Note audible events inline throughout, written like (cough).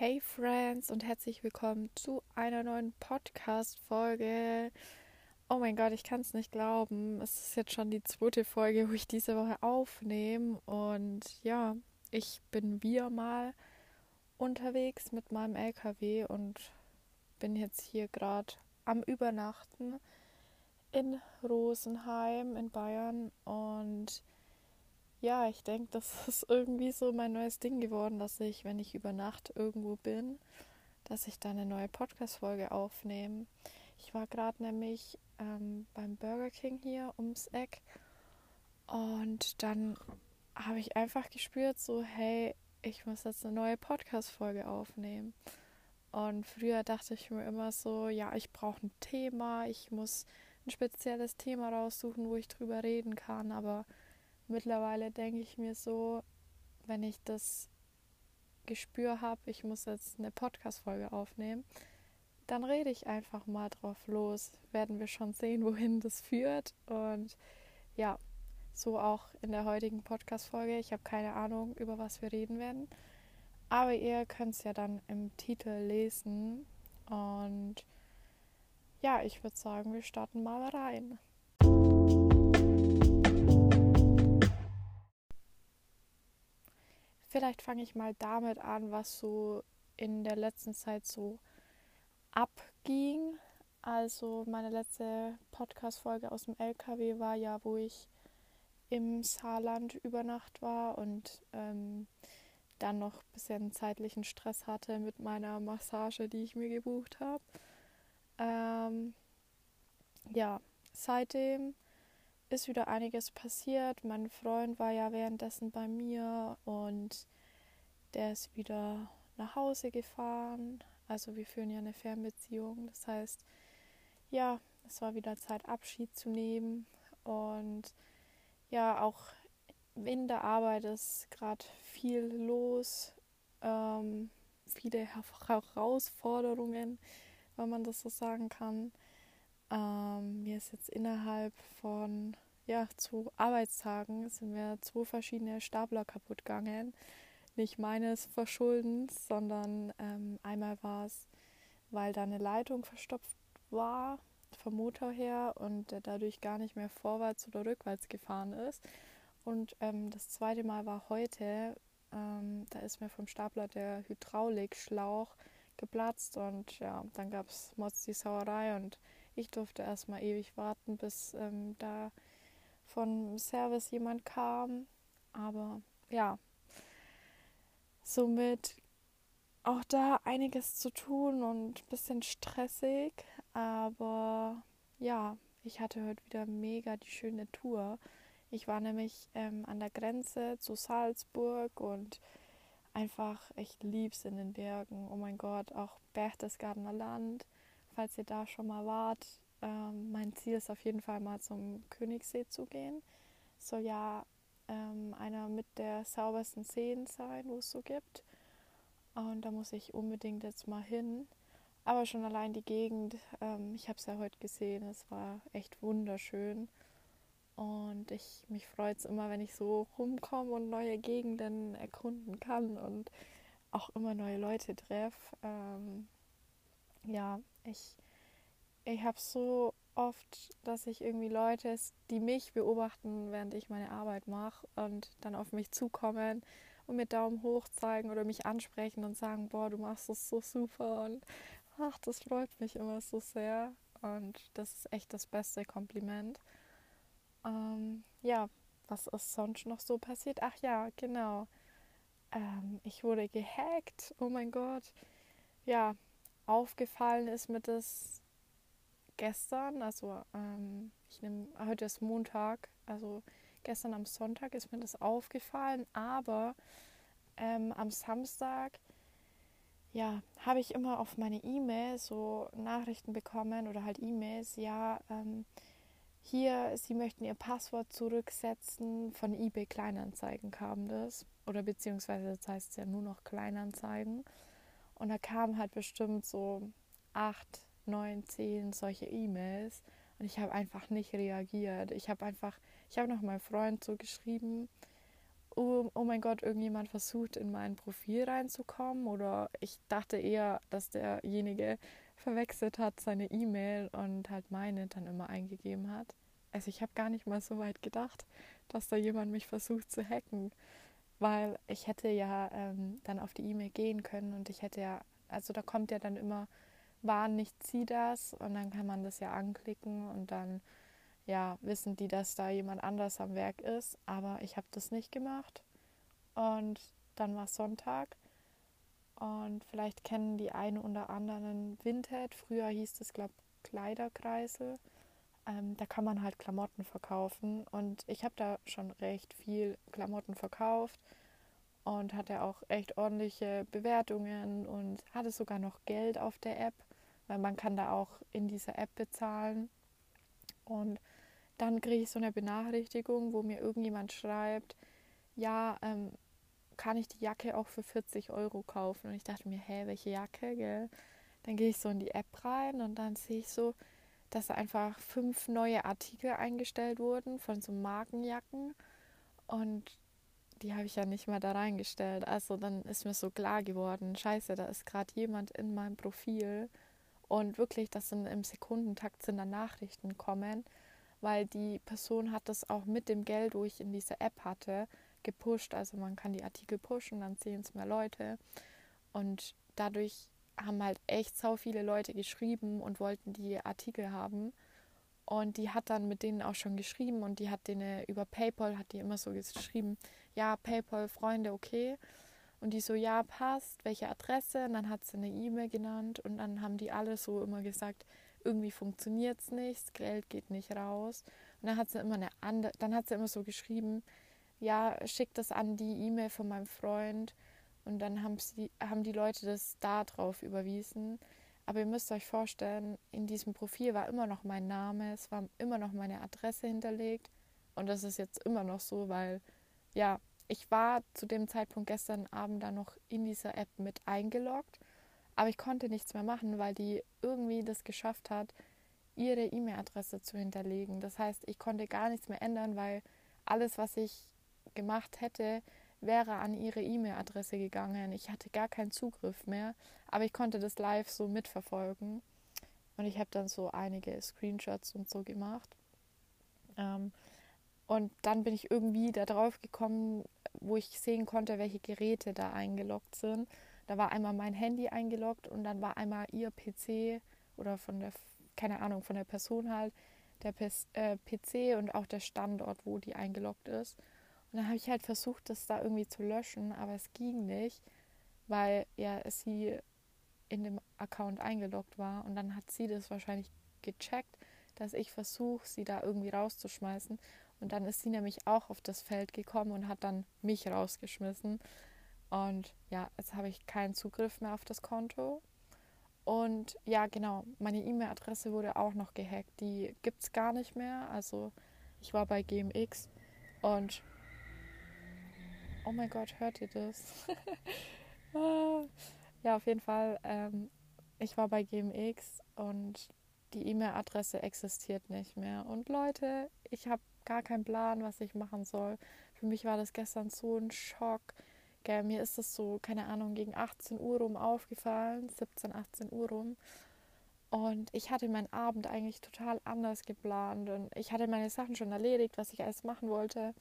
Hey Friends und herzlich willkommen zu einer neuen Podcast-Folge. Oh mein Gott, ich kann es nicht glauben. Es ist jetzt schon die zweite Folge, wo ich diese Woche aufnehme. Und ja, ich bin wieder mal unterwegs mit meinem LKW und bin jetzt hier gerade am Übernachten in Rosenheim in Bayern. Und ja, ich denke, das (laughs) ist irgendwie so mein neues Ding geworden, dass ich, wenn ich über Nacht irgendwo bin, dass ich da eine neue Podcast-Folge aufnehme. Ich war gerade nämlich ähm, beim Burger King hier ums Eck und dann habe ich einfach gespürt, so, hey, ich muss jetzt eine neue Podcast-Folge aufnehmen. Und früher dachte ich mir immer so, ja, ich brauche ein Thema, ich muss ein spezielles Thema raussuchen, wo ich drüber reden kann, aber mittlerweile denke ich mir so, wenn ich das Gespür habe, ich muss jetzt eine Podcast-Folge aufnehmen, dann rede ich einfach mal drauf los. Werden wir schon sehen, wohin das führt. Und ja, so auch in der heutigen Podcast-Folge. Ich habe keine Ahnung, über was wir reden werden. Aber ihr könnt es ja dann im Titel lesen. Und ja, ich würde sagen, wir starten mal rein. Vielleicht fange ich mal damit an, was so in der letzten Zeit so abging. Also meine letzte Podcast-Folge aus dem LKW war ja, wo ich im Saarland über Nacht war und ähm, dann noch ein bisschen zeitlichen Stress hatte mit meiner Massage, die ich mir gebucht habe. Ähm, ja, seitdem ist wieder einiges passiert. Mein Freund war ja währenddessen bei mir und der ist wieder nach Hause gefahren. Also wir führen ja eine Fernbeziehung. Das heißt, ja, es war wieder Zeit, Abschied zu nehmen. Und ja, auch in der Arbeit ist gerade viel los. Ähm, viele Herausforderungen, wenn man das so sagen kann. Ähm, mir ist jetzt innerhalb von ja, zwei Arbeitstagen sind mir zwei verschiedene Stapler kaputt gegangen. Nicht meines Verschuldens, sondern ähm, einmal war es, weil da eine Leitung verstopft war vom Motor her und der dadurch gar nicht mehr vorwärts oder rückwärts gefahren ist. Und ähm, das zweite Mal war heute, ähm, da ist mir vom Stapler der Hydraulikschlauch geplatzt und ja, dann gab es Mods die Sauerei und ich durfte erstmal ewig warten, bis ähm, da von Service jemand kam. Aber ja, somit auch da einiges zu tun und ein bisschen stressig. Aber ja, ich hatte heute wieder mega die schöne Tour. Ich war nämlich ähm, an der Grenze zu Salzburg und einfach, ich lieb's in den Bergen. Oh mein Gott, auch Berchtesgadener Land falls ihr da schon mal wart, ähm, mein Ziel ist auf jeden Fall mal zum Königssee zu gehen. Soll ja ähm, einer mit der saubersten Seen sein, wo es so gibt. Und da muss ich unbedingt jetzt mal hin. Aber schon allein die Gegend, ähm, ich habe es ja heute gesehen, es war echt wunderschön. Und ich, mich freut es immer, wenn ich so rumkomme und neue Gegenden erkunden kann und auch immer neue Leute treffe. Ähm, ja, ich, ich habe so oft, dass ich irgendwie Leute, die mich beobachten, während ich meine Arbeit mache und dann auf mich zukommen und mir Daumen hoch zeigen oder mich ansprechen und sagen, boah, du machst das so super und ach, das freut mich immer so sehr und das ist echt das beste Kompliment. Ähm, ja, was ist sonst noch so passiert? Ach ja, genau. Ähm, ich wurde gehackt. Oh mein Gott. Ja, aufgefallen ist mir das gestern, also ähm, ich nehme heute ist Montag, also gestern am Sonntag ist mir das aufgefallen, aber ähm, am Samstag ja, habe ich immer auf meine E-Mail so Nachrichten bekommen oder halt E-Mails, ja, ähm, hier, Sie möchten Ihr Passwort zurücksetzen, von eBay Kleinanzeigen kam das. Oder beziehungsweise das heißt ja nur noch Kleinanzeigen. Und da kamen halt bestimmt so acht, neun, zehn solche E-Mails. Und ich habe einfach nicht reagiert. Ich habe einfach, ich habe noch meinem Freund so geschrieben oh, oh mein Gott, irgendjemand versucht in mein Profil reinzukommen oder ich dachte eher, dass derjenige verwechselt hat seine E-Mail und halt meine dann immer eingegeben hat. Also ich habe gar nicht mal so weit gedacht, dass da jemand mich versucht zu hacken, weil ich hätte ja ähm, dann auf die E-Mail gehen können und ich hätte ja, also da kommt ja dann immer, war nicht sie das und dann kann man das ja anklicken und dann ja, wissen die, dass da jemand anders am Werk ist. Aber ich habe das nicht gemacht. Und dann war Sonntag. Und vielleicht kennen die einen oder anderen Vinted. Früher hieß es, glaube Kleiderkreisel. Ähm, da kann man halt Klamotten verkaufen. Und ich habe da schon recht viel Klamotten verkauft und hatte auch echt ordentliche Bewertungen und hatte sogar noch Geld auf der App, weil man kann da auch in dieser App bezahlen. Und dann kriege ich so eine Benachrichtigung, wo mir irgendjemand schreibt, ja, ähm, kann ich die Jacke auch für 40 Euro kaufen? Und ich dachte mir, hä, welche Jacke, gell? Dann gehe ich so in die App rein und dann sehe ich so, dass einfach fünf neue Artikel eingestellt wurden von so Markenjacken. Und die habe ich ja nicht mal da reingestellt. Also dann ist mir so klar geworden, scheiße, da ist gerade jemand in meinem Profil. Und wirklich, dass dann im Sekundentakt sind dann Nachrichten kommen weil die Person hat das auch mit dem Geld, wo ich in dieser App hatte, gepusht. Also man kann die Artikel pushen, dann sehen es mehr Leute. Und dadurch haben halt echt so viele Leute geschrieben und wollten die Artikel haben. Und die hat dann mit denen auch schon geschrieben und die hat denen über PayPal, hat die immer so geschrieben, ja, PayPal, Freunde, okay. Und die so, ja, passt, welche Adresse? Und dann hat sie eine E-Mail genannt und dann haben die alle so immer gesagt, irgendwie funktioniert es nicht, das Geld geht nicht raus. Und dann hat sie immer eine andere, dann hat sie immer so geschrieben, ja, schick das an die E-Mail von meinem Freund. Und dann haben, sie, haben die Leute das da drauf überwiesen. Aber ihr müsst euch vorstellen, in diesem Profil war immer noch mein Name, es war immer noch meine Adresse hinterlegt. Und das ist jetzt immer noch so, weil ja, ich war zu dem Zeitpunkt gestern Abend dann noch in dieser App mit eingeloggt aber ich konnte nichts mehr machen, weil die irgendwie das geschafft hat, ihre E-Mail-Adresse zu hinterlegen. Das heißt, ich konnte gar nichts mehr ändern, weil alles, was ich gemacht hätte, wäre an ihre E-Mail-Adresse gegangen. Ich hatte gar keinen Zugriff mehr, aber ich konnte das live so mitverfolgen. Und ich habe dann so einige Screenshots und so gemacht. Ähm, und dann bin ich irgendwie da drauf gekommen, wo ich sehen konnte, welche Geräte da eingeloggt sind. Da war einmal mein Handy eingeloggt und dann war einmal ihr PC oder von der, keine Ahnung, von der Person halt, der PC äh, und auch der Standort, wo die eingeloggt ist. Und dann habe ich halt versucht, das da irgendwie zu löschen, aber es ging nicht, weil ja sie in dem Account eingeloggt war und dann hat sie das wahrscheinlich gecheckt, dass ich versuche, sie da irgendwie rauszuschmeißen. Und dann ist sie nämlich auch auf das Feld gekommen und hat dann mich rausgeschmissen. Und ja, jetzt habe ich keinen Zugriff mehr auf das Konto. Und ja, genau, meine E-Mail-Adresse wurde auch noch gehackt. Die gibt es gar nicht mehr. Also ich war bei GMX und oh mein Gott, hört ihr das? (laughs) ja, auf jeden Fall. Ähm, ich war bei GMX und die E-Mail-Adresse existiert nicht mehr. Und Leute, ich habe gar keinen Plan, was ich machen soll. Für mich war das gestern so ein Schock. Gell, mir ist es so, keine Ahnung, gegen 18 Uhr rum aufgefallen, 17, 18 Uhr rum. Und ich hatte meinen Abend eigentlich total anders geplant. Und ich hatte meine Sachen schon erledigt, was ich alles machen wollte.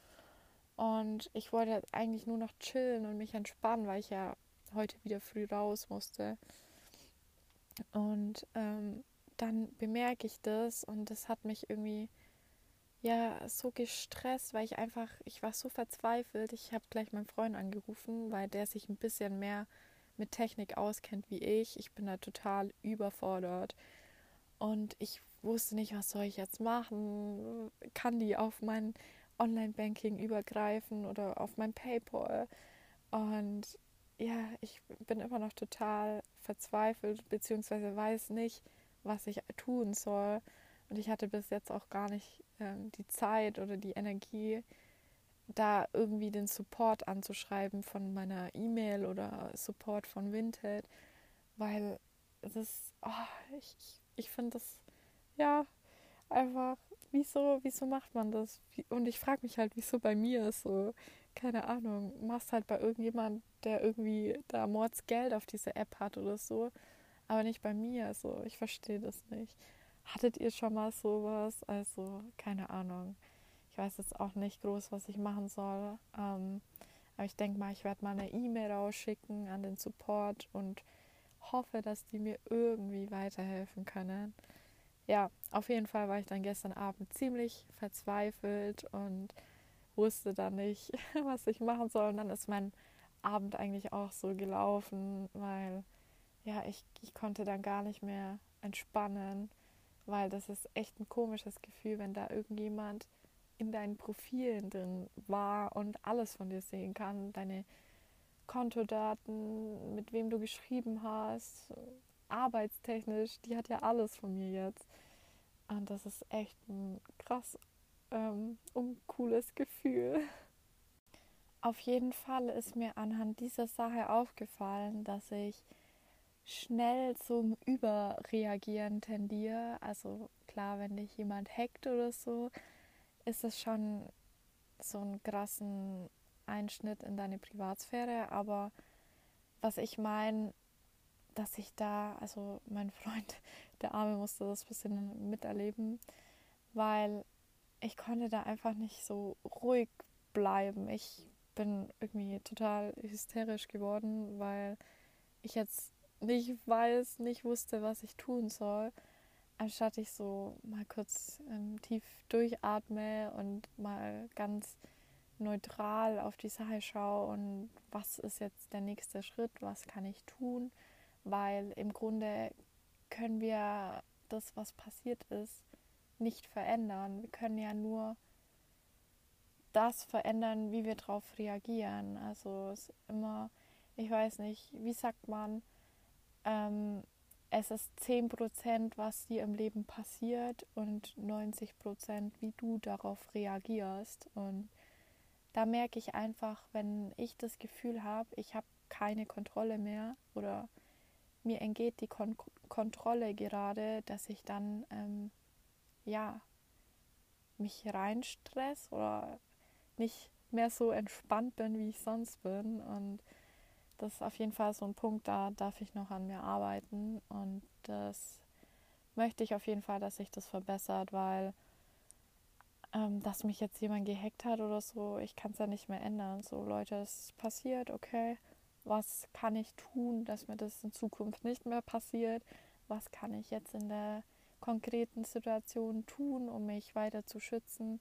Und ich wollte eigentlich nur noch chillen und mich entspannen, weil ich ja heute wieder früh raus musste. Und ähm, dann bemerke ich das und das hat mich irgendwie ja so gestresst, weil ich einfach, ich war so verzweifelt. Ich habe gleich meinen Freund angerufen, weil der sich ein bisschen mehr mit Technik auskennt wie ich. Ich bin da total überfordert und ich wusste nicht, was soll ich jetzt machen. Kann die auf mein Online-Banking übergreifen oder auf mein PayPal? Und ja, ich bin immer noch total verzweifelt, beziehungsweise weiß nicht, was ich tun soll. Und ich hatte bis jetzt auch gar nicht ähm, die Zeit oder die Energie, da irgendwie den Support anzuschreiben von meiner E-Mail oder Support von Vinted, weil ist, oh, ich, ich finde das, ja, einfach, wieso, wieso macht man das? Und ich frage mich halt, wieso bei mir ist so, keine Ahnung, machst halt bei irgendjemand, der irgendwie da Mordsgeld auf diese App hat oder so, aber nicht bei mir. Also ich verstehe das nicht. Hattet ihr schon mal sowas? Also keine Ahnung. Ich weiß jetzt auch nicht groß, was ich machen soll. Ähm, aber ich denke mal, ich werde mal eine E-Mail rausschicken an den Support und hoffe, dass die mir irgendwie weiterhelfen können. Ja, auf jeden Fall war ich dann gestern Abend ziemlich verzweifelt und wusste dann nicht, (laughs) was ich machen soll. Und dann ist mein Abend eigentlich auch so gelaufen, weil ja, ich, ich konnte dann gar nicht mehr entspannen, weil das ist echt ein komisches Gefühl, wenn da irgendjemand in deinen Profilen drin war und alles von dir sehen kann, deine Kontodaten, mit wem du geschrieben hast, arbeitstechnisch, die hat ja alles von mir jetzt. Und das ist echt ein krass ähm, uncooles Gefühl. Auf jeden Fall ist mir anhand dieser Sache aufgefallen, dass ich schnell zum Überreagieren tendiere. Also klar, wenn dich jemand hackt oder so, ist es schon so einen krassen Einschnitt in deine Privatsphäre. Aber was ich meine, dass ich da, also mein Freund, (laughs) der Arme musste das ein bisschen miterleben, weil ich konnte da einfach nicht so ruhig bleiben. Ich bin irgendwie total hysterisch geworden, weil ich jetzt nicht weiß, nicht wusste, was ich tun soll anstatt ich so mal kurz ähm, tief durchatme und mal ganz neutral auf die Sache schaue und was ist jetzt der nächste Schritt, was kann ich tun, weil im Grunde können wir das, was passiert ist, nicht verändern. Wir können ja nur das verändern, wie wir darauf reagieren. Also es ist immer, ich weiß nicht, wie sagt man, ähm, es ist 10%, was dir im Leben passiert und 90%, wie du darauf reagierst. Und da merke ich einfach, wenn ich das Gefühl habe, ich habe keine Kontrolle mehr oder mir entgeht die Kon Kontrolle gerade, dass ich dann ähm, ja mich reinstress oder nicht mehr so entspannt bin, wie ich sonst bin. Und das ist auf jeden Fall so ein Punkt, da darf ich noch an mir arbeiten. Und das möchte ich auf jeden Fall, dass sich das verbessert, weil ähm, dass mich jetzt jemand gehackt hat oder so, ich kann es ja nicht mehr ändern. So Leute, es passiert, okay, was kann ich tun, dass mir das in Zukunft nicht mehr passiert? Was kann ich jetzt in der konkreten Situation tun, um mich weiter zu schützen?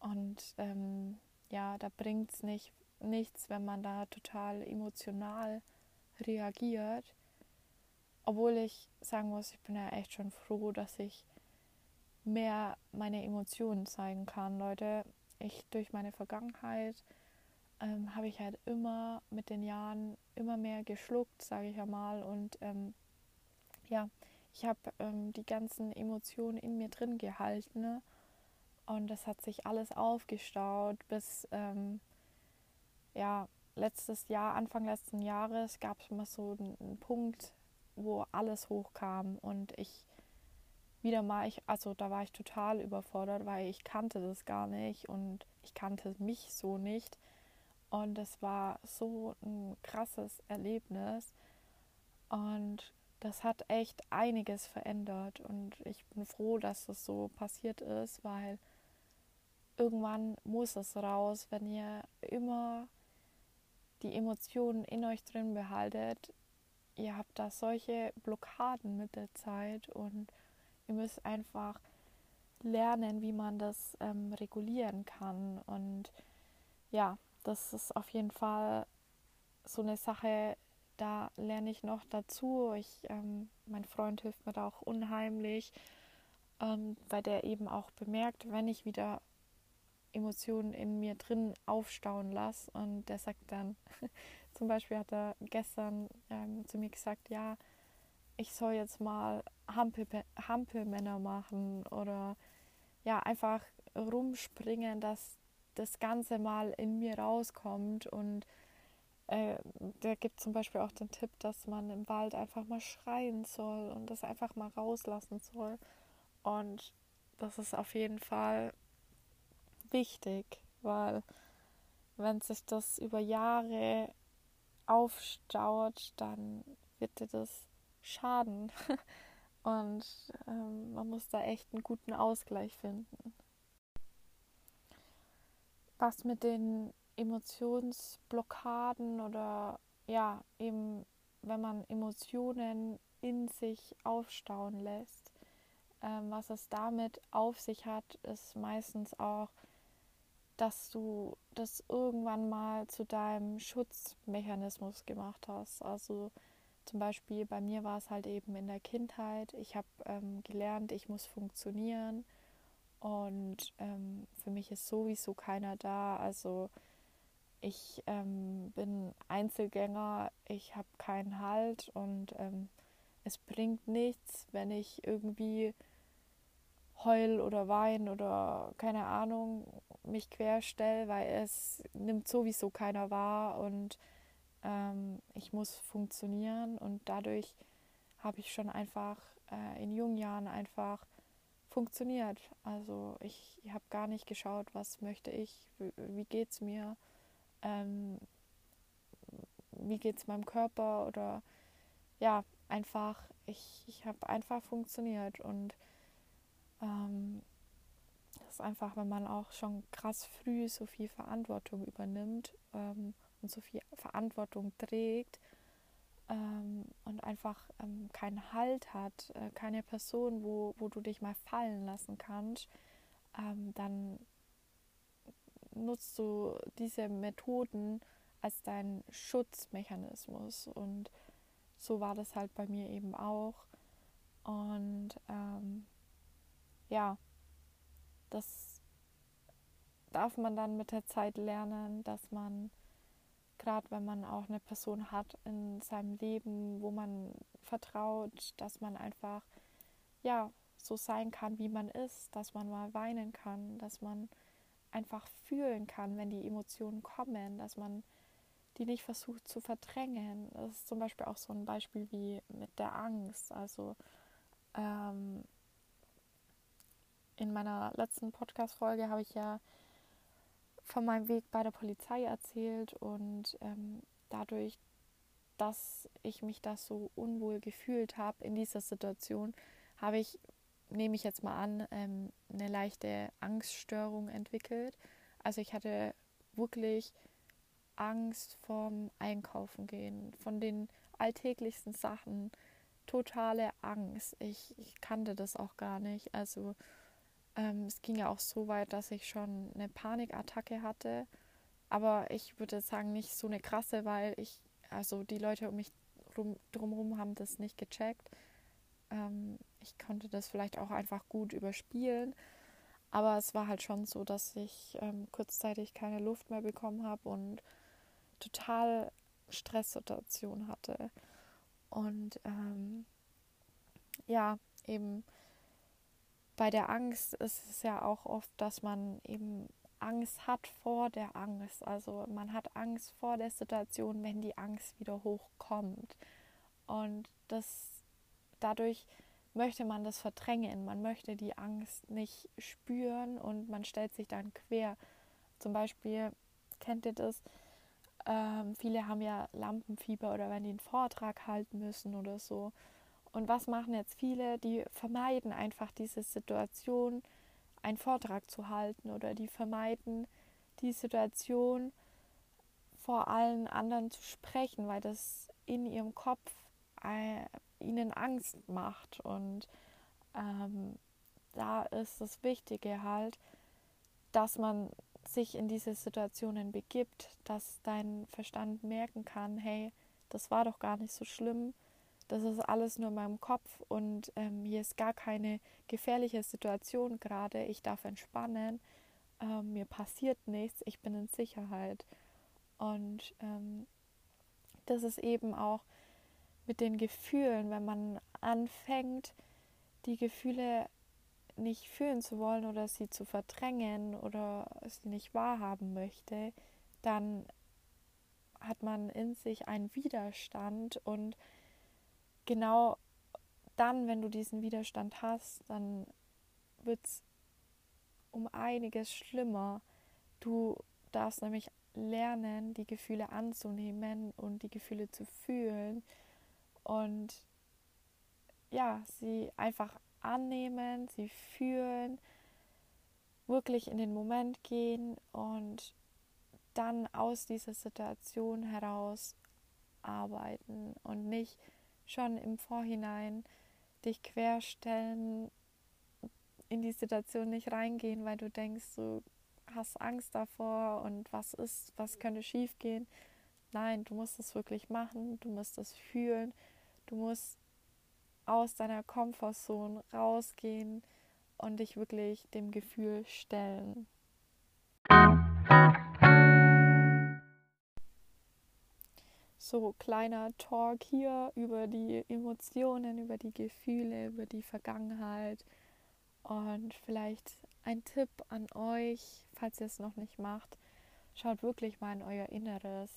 Und ähm, ja, da bringt es nicht, nichts, wenn man da total emotional reagiert. Obwohl ich sagen muss, ich bin ja echt schon froh, dass ich mehr meine Emotionen zeigen kann. Leute, ich durch meine Vergangenheit ähm, habe ich halt immer mit den Jahren immer mehr geschluckt, sage ich ja mal. Und ähm, ja, ich habe ähm, die ganzen Emotionen in mir drin gehalten. Ne? Und das hat sich alles aufgestaut, bis ähm, ja, letztes Jahr, Anfang letzten Jahres, gab es mal so einen, Punkt, wo alles hochkam und ich wieder mal, ich, also da war ich total überfordert, weil ich kannte das gar nicht und ich kannte mich so nicht. Und es war so ein krasses Erlebnis. Und das hat echt einiges verändert. Und ich bin froh, dass das so passiert ist, weil irgendwann muss es raus, wenn ihr immer die Emotionen in euch drin behaltet, ihr habt da solche Blockaden mit der Zeit und ihr müsst einfach lernen, wie man das ähm, regulieren kann. Und ja, das ist auf jeden Fall so eine Sache, da lerne ich noch dazu. Ich, ähm, mein Freund hilft mir da auch unheimlich, ähm, weil der eben auch bemerkt, wenn ich wieder Emotionen in mir drin aufstauen lasse. Und der sagt dann, (laughs) zum Beispiel hat er gestern ähm, zu mir gesagt, ja, ich soll jetzt mal Hampel, Hampelmänner machen oder ja, einfach rumspringen, dass das Ganze mal in mir rauskommt. Und äh, der gibt zum Beispiel auch den Tipp, dass man im Wald einfach mal schreien soll und das einfach mal rauslassen soll. Und das ist auf jeden Fall wichtig, weil wenn sich das über Jahre aufstaut, dann wird dir das schaden. (laughs) Und ähm, man muss da echt einen guten Ausgleich finden. Was mit den Emotionsblockaden oder ja, eben wenn man Emotionen in sich aufstauen lässt, ähm, was es damit auf sich hat, ist meistens auch, dass du das irgendwann mal zu deinem Schutzmechanismus gemacht hast. Also zum Beispiel bei mir war es halt eben in der Kindheit. Ich habe ähm, gelernt, ich muss funktionieren und ähm, für mich ist sowieso keiner da. Also ich ähm, bin Einzelgänger, ich habe keinen Halt. Und ähm, es bringt nichts, wenn ich irgendwie heul oder wein oder keine Ahnung mich querstelle, weil es nimmt sowieso keiner wahr. Und ähm, ich muss funktionieren. Und dadurch habe ich schon einfach äh, in jungen Jahren einfach funktioniert. Also ich habe gar nicht geschaut, was möchte ich, wie, geht es mir, ähm, wie es meinem Körper oder ja, einfach, ich, ich habe einfach funktioniert und ähm, das ist einfach, wenn man auch schon krass früh so viel Verantwortung übernimmt ähm, und so viel Verantwortung trägt ähm, und einfach ähm, keinen Halt hat, äh, keine Person, wo, wo du dich mal fallen lassen kannst, ähm, dann nutzt du diese Methoden als deinen Schutzmechanismus. Und so war das halt bei mir eben auch. Und ähm, ja, das darf man dann mit der Zeit lernen, dass man, gerade wenn man auch eine Person hat in seinem Leben, wo man vertraut, dass man einfach, ja, so sein kann, wie man ist, dass man mal weinen kann, dass man einfach fühlen kann, wenn die Emotionen kommen, dass man die nicht versucht zu verdrängen. Das ist zum Beispiel auch so ein Beispiel wie mit der Angst. Also ähm, in meiner letzten Podcast-Folge habe ich ja von meinem Weg bei der Polizei erzählt und ähm, dadurch, dass ich mich da so unwohl gefühlt habe in dieser Situation, habe ich, nehme ich jetzt mal an, ähm, eine leichte Angststörung entwickelt. Also ich hatte wirklich Angst vorm Einkaufen gehen, von den alltäglichsten Sachen, totale Angst. Ich, ich kannte das auch gar nicht. Also ähm, es ging ja auch so weit, dass ich schon eine Panikattacke hatte. Aber ich würde sagen, nicht so eine krasse, weil ich, also die Leute um mich rum, drumherum haben das nicht gecheckt. Ähm, ich konnte das vielleicht auch einfach gut überspielen. Aber es war halt schon so, dass ich ähm, kurzzeitig keine Luft mehr bekommen habe und total Stresssituation hatte. Und ähm, ja, eben bei der Angst ist es ja auch oft, dass man eben Angst hat vor der Angst. Also man hat Angst vor der Situation, wenn die Angst wieder hochkommt. Und das dadurch möchte man das verdrängen. Man möchte die Angst nicht spüren und man stellt sich dann quer. Zum Beispiel kennt ihr das? Ähm, viele haben ja Lampenfieber oder wenn die einen Vortrag halten müssen oder so. Und was machen jetzt viele? Die vermeiden einfach diese Situation, einen Vortrag zu halten oder die vermeiden die Situation, vor allen anderen zu sprechen, weil das in ihrem Kopf äh, ihnen Angst macht. Und ähm, da ist das Wichtige halt, dass man sich in diese Situationen begibt, dass dein Verstand merken kann, hey, das war doch gar nicht so schlimm, das ist alles nur in meinem Kopf und ähm, hier ist gar keine gefährliche Situation gerade, ich darf entspannen, ähm, mir passiert nichts, ich bin in Sicherheit. Und ähm, das ist eben auch mit den Gefühlen, wenn man anfängt, die Gefühle nicht fühlen zu wollen oder sie zu verdrängen oder sie nicht wahrhaben möchte, dann hat man in sich einen Widerstand und genau dann, wenn du diesen Widerstand hast, dann wird es um einiges schlimmer. Du darfst nämlich lernen, die Gefühle anzunehmen und die Gefühle zu fühlen und ja, sie einfach annehmen, sie fühlen, wirklich in den Moment gehen und dann aus dieser Situation heraus arbeiten und nicht schon im Vorhinein dich querstellen, in die Situation nicht reingehen, weil du denkst, du hast Angst davor und was ist, was könnte schiefgehen. Nein, du musst es wirklich machen, du musst es fühlen, du musst aus deiner Komfortzone rausgehen und dich wirklich dem Gefühl stellen. So kleiner Talk hier über die Emotionen, über die Gefühle, über die Vergangenheit und vielleicht ein Tipp an euch, falls ihr es noch nicht macht, schaut wirklich mal in euer Inneres,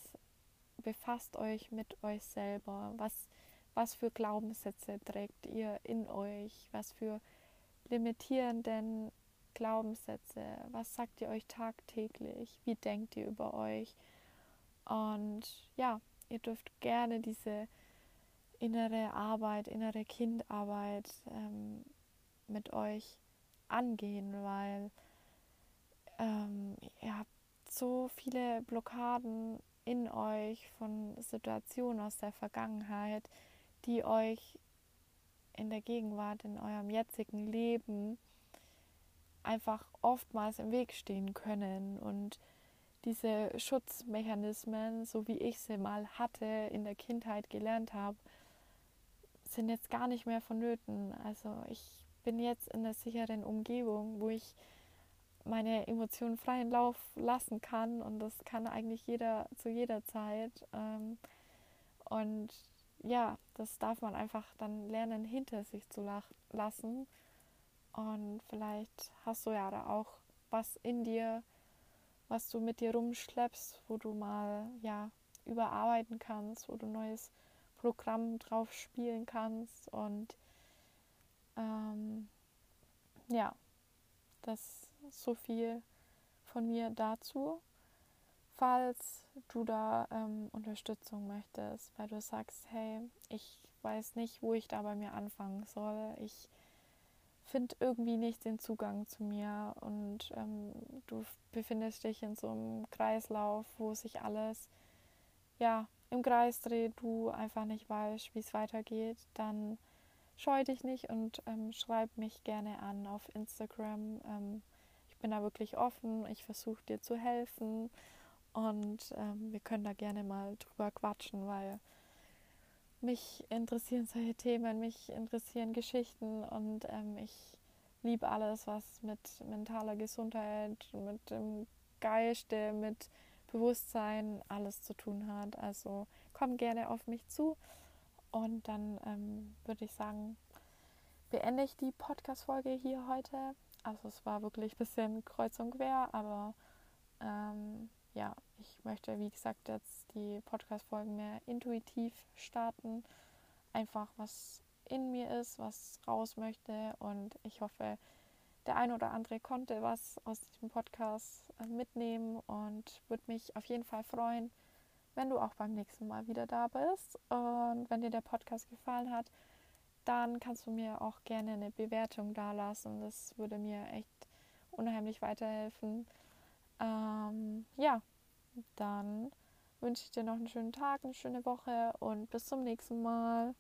befasst euch mit euch selber, was was für Glaubenssätze trägt ihr in euch? Was für limitierenden Glaubenssätze? Was sagt ihr euch tagtäglich? Wie denkt ihr über euch? Und ja, ihr dürft gerne diese innere Arbeit, innere Kindarbeit ähm, mit euch angehen, weil ähm, ihr habt so viele Blockaden in euch von Situationen aus der Vergangenheit, die euch in der Gegenwart, in eurem jetzigen Leben einfach oftmals im Weg stehen können. Und diese Schutzmechanismen, so wie ich sie mal hatte, in der Kindheit gelernt habe, sind jetzt gar nicht mehr vonnöten. Also ich bin jetzt in einer sicheren Umgebung, wo ich meine Emotionen freien Lauf lassen kann und das kann eigentlich jeder zu jeder Zeit. Ähm, und ja, das darf man einfach dann lernen, hinter sich zu lassen. Und vielleicht hast du ja da auch was in dir, was du mit dir rumschleppst, wo du mal ja überarbeiten kannst, wo du ein neues Programm drauf spielen kannst. Und ähm, ja, das so viel von mir dazu falls du da ähm, Unterstützung möchtest, weil du sagst, hey, ich weiß nicht, wo ich da bei mir anfangen soll. Ich finde irgendwie nicht den Zugang zu mir. Und ähm, du befindest dich in so einem Kreislauf, wo sich alles ja im Kreis dreht, du einfach nicht weißt, wie es weitergeht, dann scheu dich nicht und ähm, schreib mich gerne an auf Instagram. Ähm, ich bin da wirklich offen, ich versuche dir zu helfen. Und ähm, wir können da gerne mal drüber quatschen, weil mich interessieren solche Themen, mich interessieren Geschichten und ähm, ich liebe alles, was mit mentaler Gesundheit, mit dem Geiste, mit Bewusstsein alles zu tun hat. Also komm gerne auf mich zu und dann ähm, würde ich sagen, beende ich die Podcast-Folge hier heute. Also es war wirklich ein bisschen kreuz und quer, aber ähm, ja, ich möchte, wie gesagt, jetzt die Podcast-Folgen mehr intuitiv starten. Einfach was in mir ist, was raus möchte. Und ich hoffe, der ein oder andere konnte was aus diesem Podcast äh, mitnehmen und würde mich auf jeden Fall freuen, wenn du auch beim nächsten Mal wieder da bist. Und wenn dir der Podcast gefallen hat, dann kannst du mir auch gerne eine Bewertung dalassen. Das würde mir echt unheimlich weiterhelfen. Ähm, ja, dann wünsche ich dir noch einen schönen Tag, eine schöne Woche und bis zum nächsten Mal.